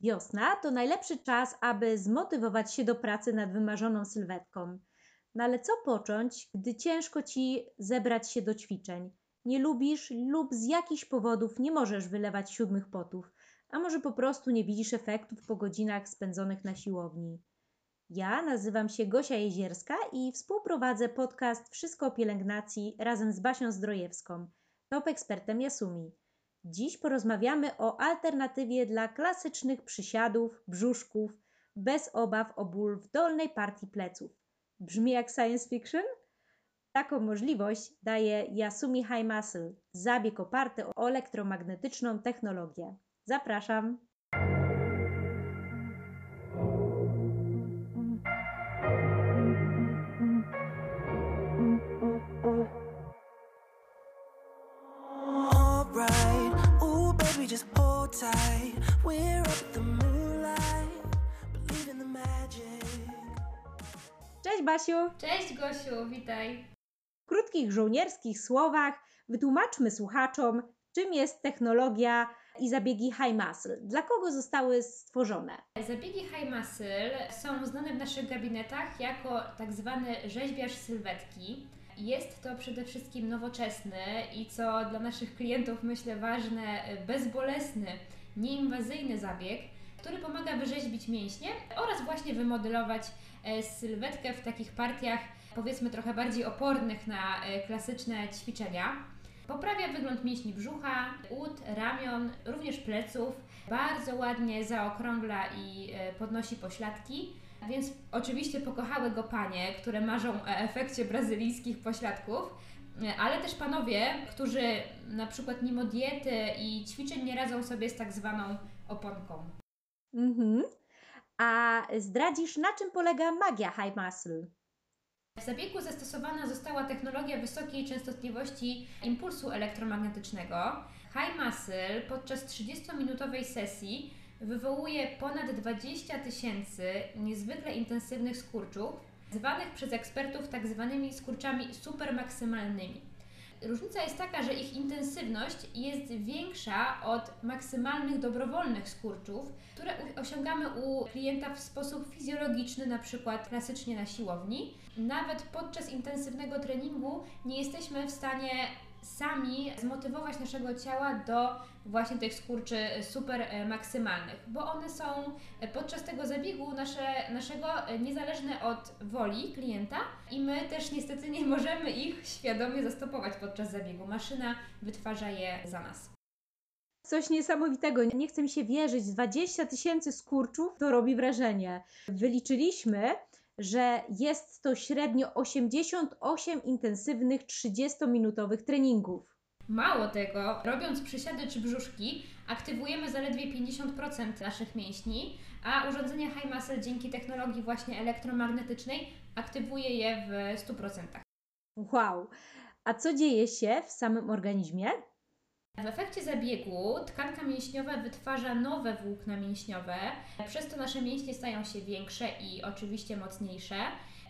Wiosna to najlepszy czas, aby zmotywować się do pracy nad wymarzoną sylwetką. No ale co począć, gdy ciężko ci zebrać się do ćwiczeń? Nie lubisz lub z jakichś powodów nie możesz wylewać siódmych potów, a może po prostu nie widzisz efektów po godzinach spędzonych na siłowni. Ja nazywam się Gosia Jezierska i współprowadzę podcast Wszystko o pielęgnacji razem z Basią Zdrojewską, top ekspertem Jasumi. Dziś porozmawiamy o alternatywie dla klasycznych przysiadów, brzuszków, bez obaw o ból w dolnej partii pleców. Brzmi jak science fiction? Taką możliwość daje Yasumi High Muscle, zabieg oparty o elektromagnetyczną technologię. Zapraszam! Just hold tight. We're up the moonlight, believe in the magic. Cześć Basiu! Cześć Gosiu, witaj. W krótkich żołnierskich słowach wytłumaczmy słuchaczom, czym jest technologia i zabiegi High Muscle. Dla kogo zostały stworzone? Zabiegi High Muscle są znane w naszych gabinetach jako tak zwany rzeźbiarz sylwetki. Jest to przede wszystkim nowoczesny i co dla naszych klientów myślę ważne, bezbolesny, nieinwazyjny zabieg, który pomaga wyrzeźbić mięśnie oraz właśnie wymodelować e, sylwetkę w takich partiach powiedzmy trochę bardziej opornych na e, klasyczne ćwiczenia. Poprawia wygląd mięśni brzucha, ud, ramion, również pleców. Bardzo ładnie zaokrągla i e, podnosi pośladki. Więc oczywiście pokochały go panie, które marzą o efekcie brazylijskich pośladków, ale też panowie, którzy na przykład mimo diety i ćwiczeń nie radzą sobie z tak zwaną oponką. Mhm. A zdradzisz, na czym polega magia High Muscle? W zabiegu zastosowana została technologia wysokiej częstotliwości impulsu elektromagnetycznego. High Muscle podczas 30-minutowej sesji wywołuje ponad 20 tysięcy niezwykle intensywnych skurczów, zwanych przez ekspertów tak zwanymi skurczami supermaksymalnymi. Różnica jest taka, że ich intensywność jest większa od maksymalnych dobrowolnych skurczów, które osiągamy u klienta w sposób fizjologiczny, na przykład klasycznie na siłowni. Nawet podczas intensywnego treningu nie jesteśmy w stanie sami zmotywować naszego ciała do właśnie tych skurczy super e, maksymalnych, bo one są e, podczas tego zabiegu nasze, naszego e, niezależne od woli klienta i my też niestety nie możemy ich świadomie zastopować podczas zabiegu. Maszyna wytwarza je za nas. Coś niesamowitego. Nie chce mi się wierzyć. 20 tysięcy skurczów to robi wrażenie. Wyliczyliśmy, że jest to średnio 88 intensywnych 30-minutowych treningów. Mało tego, robiąc przysiady czy brzuszki, aktywujemy zaledwie 50% naszych mięśni, a urządzenie High Muscle dzięki technologii właśnie elektromagnetycznej aktywuje je w 100%. Wow! A co dzieje się w samym organizmie? W efekcie zabiegu tkanka mięśniowa wytwarza nowe włókna mięśniowe, przez to nasze mięśnie stają się większe i oczywiście mocniejsze.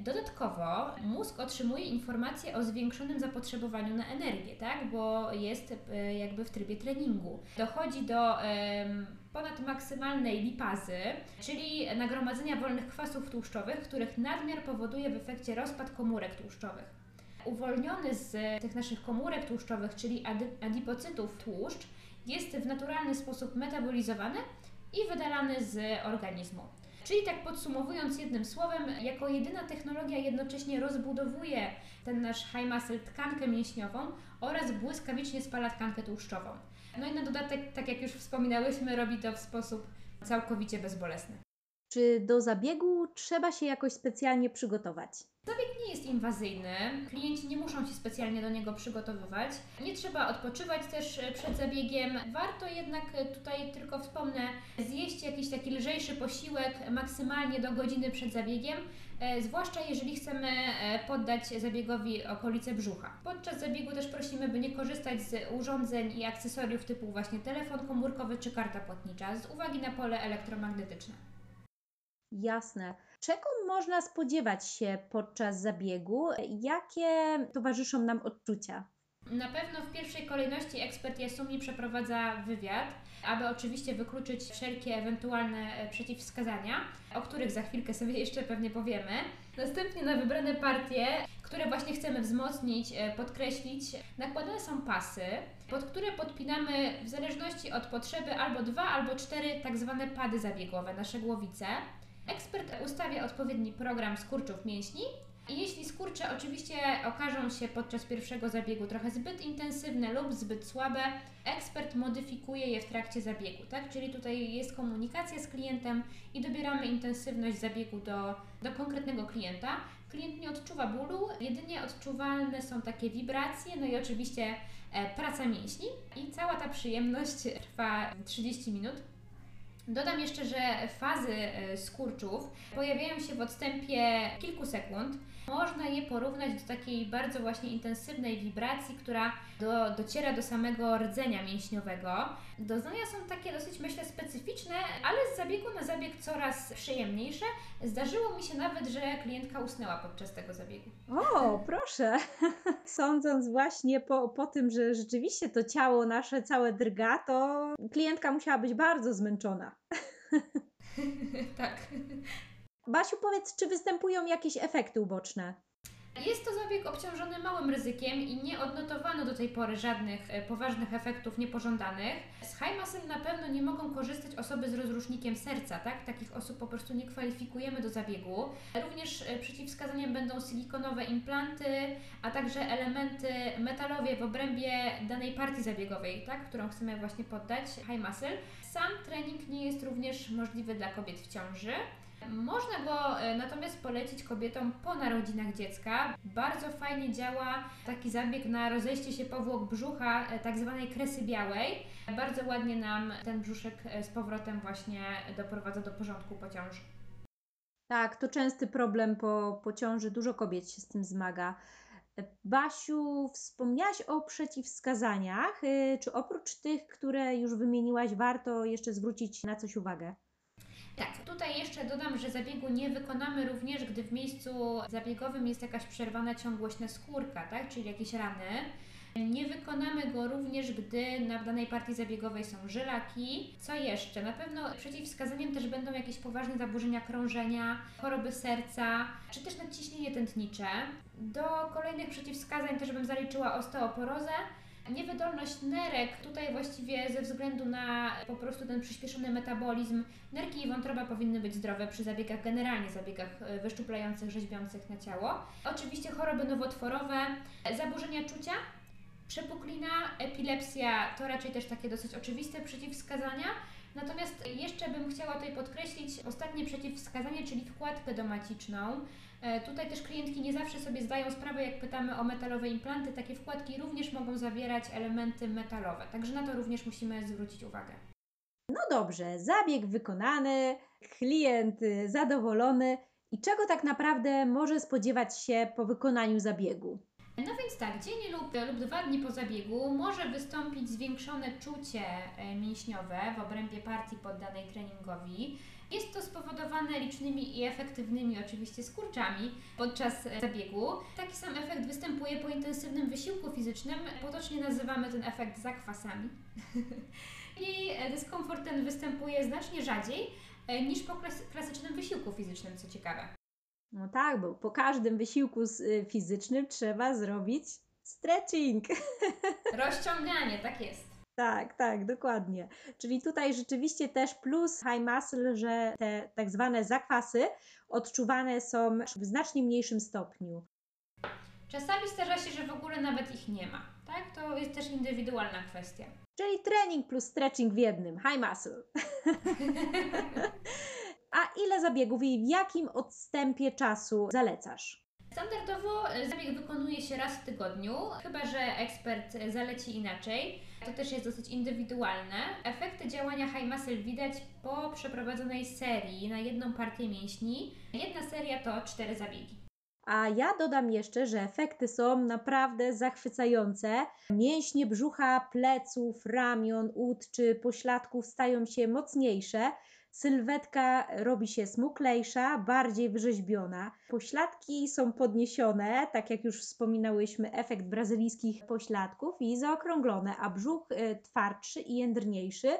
Dodatkowo mózg otrzymuje informacje o zwiększonym zapotrzebowaniu na energię, tak? bo jest e, jakby w trybie treningu. Dochodzi do ponad maksymalnej lipazy, czyli nagromadzenia wolnych kwasów tłuszczowych, których nadmiar powoduje w efekcie rozpad komórek tłuszczowych uwolniony z tych naszych komórek tłuszczowych, czyli adipocytów tłuszcz, jest w naturalny sposób metabolizowany i wydalany z organizmu. Czyli tak podsumowując jednym słowem, jako jedyna technologia jednocześnie rozbudowuje ten nasz high muscle tkankę mięśniową oraz błyskawicznie spala tkankę tłuszczową. No i na dodatek, tak jak już wspominałyśmy, robi to w sposób całkowicie bezbolesny. Czy do zabiegu trzeba się jakoś specjalnie przygotować? Zabieg nie jest inwazyjny, klienci nie muszą się specjalnie do niego przygotowywać. Nie trzeba odpoczywać też e, przed zabiegiem. Warto jednak e, tutaj tylko wspomnę, zjeść jakiś taki lżejszy posiłek maksymalnie do godziny przed zabiegiem, e, zwłaszcza jeżeli chcemy poddać zabiegowi okolice brzucha. Podczas zabiegu też prosimy, by nie korzystać z urządzeń i akcesoriów typu właśnie telefon komórkowy czy karta płatnicza z uwagi na pole elektromagnetyczne. Jasne. Czego można spodziewać się podczas zabiegu? Jakie towarzyszą nam odczucia? Na pewno w pierwszej kolejności ekspert Yasumi przeprowadza wywiad, aby oczywiście wykluczyć wszelkie ewentualne e, przeciwwskazania, o których za chwilkę sobie jeszcze pewnie powiemy. Następnie na wybrane partie, które właśnie chcemy wzmocnić, e, podkreślić, nakładane są pasy, pod które podpinamy w zależności od potrzeby albo dwa, albo cztery tak zwane pady zabiegowe, nasze głowice. Ekspert ustawia odpowiedni program skurczów mięśni i jeśli skurcze oczywiście okażą się podczas pierwszego zabiegu trochę zbyt intensywne lub zbyt słabe, ekspert modyfikuje je w trakcie zabiegu, tak? Czyli tutaj jest komunikacja z klientem i dobieramy intensywność zabiegu do, do konkretnego klienta. Klient nie odczuwa bólu, jedynie odczuwalne są takie wibracje, no i oczywiście e, praca mięśni i cała ta przyjemność trwa 30 minut. Dodam jeszcze, że fazy e, skurczów pojawiają się w odstępie kilku sekund. Można je porównać do takiej bardzo właśnie intensywnej wibracji, która do, dociera do samego rdzenia mięśniowego. Doznania są takie dosyć, myślę, specyficzne, ale z zabiegu na zabieg coraz przyjemniejsze. Zdarzyło mi się nawet, że klientka usnęła podczas tego zabiegu. O, proszę. Sądząc właśnie po, po tym, że rzeczywiście to ciało nasze całe drga, to klientka musiała być bardzo zmęczona. tak. Basiu, powiedz, czy występują jakieś efekty uboczne? Jest to zabieg obciążony małym ryzykiem i nie odnotowano do tej pory żadnych e, poważnych efektów niepożądanych. Z muscle na pewno nie mogą korzystać osoby z rozrusznikiem serca, tak? Takich osób po prostu nie kwalifikujemy do zabiegu. Również e, przeciwwskazaniem będą silikonowe implanty, a także elementy metalowe w obrębie danej partii zabiegowej, tak? Którą chcemy właśnie poddać muscle. Sam trening nie jest również możliwy dla kobiet w ciąży. Można go e, natomiast polecić kobietom po narodzinach dziecka. Bardzo fajnie działa taki zabieg na rozejście się powłok brzucha, e, tak zwanej kresy białej. Bardzo ładnie nam ten brzuszek e, z powrotem właśnie doprowadza do porządku po ciąży. Tak, to częsty problem po, po ciąży, dużo kobiet się z tym zmaga. Basiu, wspomniałaś o przeciwwskazaniach. Czy oprócz tych, które już wymieniłaś, warto jeszcze zwrócić na coś uwagę? Tak, tutaj jeszcze dodam, że zabiegu nie wykonamy również, gdy w miejscu zabiegowym jest jakaś przerwana ciągłość skórka, tak? czyli jakieś rany. Nie wykonamy go również, gdy na danej partii zabiegowej są żylaki. Co jeszcze? Na pewno przeciwwskazaniem też będą jakieś poważne zaburzenia krążenia, choroby serca, czy też nadciśnienie tętnicze. Do kolejnych przeciwwskazań też bym zaliczyła osteoporozę, Niewydolność nerek, tutaj właściwie ze względu na po prostu ten przyspieszony metabolizm, nerki i wątroba powinny być zdrowe przy zabiegach, generalnie zabiegach e, wyszczuplających, rzeźbiących na ciało. Oczywiście choroby nowotworowe, zaburzenia czucia, przepuklina, epilepsja to raczej też takie dosyć oczywiste przeciwwskazania. Natomiast jeszcze bym chciała tutaj podkreślić ostatnie przeciwwskazanie, czyli wkładkę domaciczną. E, tutaj też klientki nie zawsze sobie zdają sprawę, jak pytamy o metalowe implanty, takie wkładki również mogą zawierać elementy metalowe, także na to również musimy zwrócić uwagę. No dobrze, zabieg wykonany, klient y, zadowolony. I czego tak naprawdę może spodziewać się po wykonaniu zabiegu? No więc tak, dzień lub, lub dwa dni po zabiegu może wystąpić zwiększone czucie e, mięśniowe w obrębie partii poddanej treningowi. Jest to spowodowane licznymi i efektywnymi oczywiście skurczami podczas e, zabiegu. Taki sam efekt występuje po intensywnym wysiłku fizycznym. Potocznie nazywamy ten efekt zakwasami. I e, dyskomfort ten występuje znacznie rzadziej niż po klasycznym wysiłku fizycznym, co ciekawe. No tak, bo po każdym wysiłku y, fizycznym trzeba zrobić stretching. Rozciąganie, tak jest. Tak, tak, dokładnie. Czyli tutaj rzeczywiście też plus high muscle, że te tak zwane zakwasy odczuwane są w znacznie mniejszym stopniu. Czasami zdarza się, że w ogóle nawet ich nie ma. Tak? To jest też indywidualna kwestia. Czyli trening plus stretching w jednym. High muscle. A ile zabiegów i w jakim odstępie czasu zalecasz? Standardowo e, zabieg wykonuje się raz w tygodniu, chyba że ekspert e, zaleci inaczej. To też jest dosyć indywidualne. Efekty działania high muscle widać po przeprowadzonej serii na jedną partię mięśni. Jedna seria to cztery zabiegi. A ja dodam jeszcze, że efekty są naprawdę zachwycające. Mięśnie brzucha, pleców, ramion, ud czy pośladków stają się mocniejsze Sylwetka robi się smuklejsza, bardziej wyrzeźbiona. Pośladki są podniesione, tak jak już wspominałyśmy, efekt brazylijskich pośladków i zaokrąglone, a brzuch y, twardszy i jędrniejszy.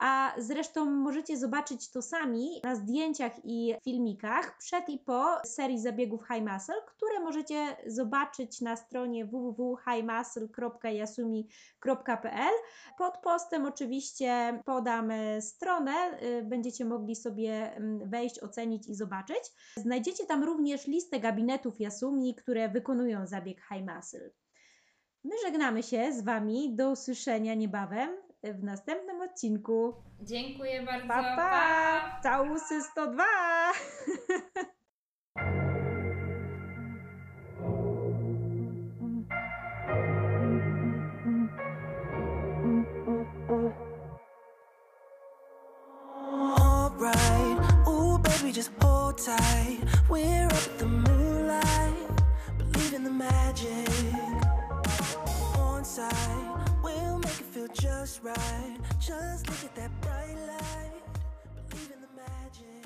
A zresztą możecie zobaczyć to sami na zdjęciach i filmikach przed i po serii zabiegów High Muscle, które możecie zobaczyć na stronie www.highmuscle.yasumi.pl. Pod postem oczywiście podam e, stronę, y, będziecie mogli sobie mm, wejść, ocenić i zobaczyć. Znajdziecie tam również listę gabinetów Yasumi, które wykonują zabieg High Muscle. My żegnamy się z Wami, do usłyszenia niebawem w następnym odcinku. Dziękuję bardzo. Pa, pa! Całusy 102! Alright, ooh baby, just hold tight. We're up the moonlight, believing the magic. On side, we'll make it feel just right. Just look at that bright light, believe in the magic.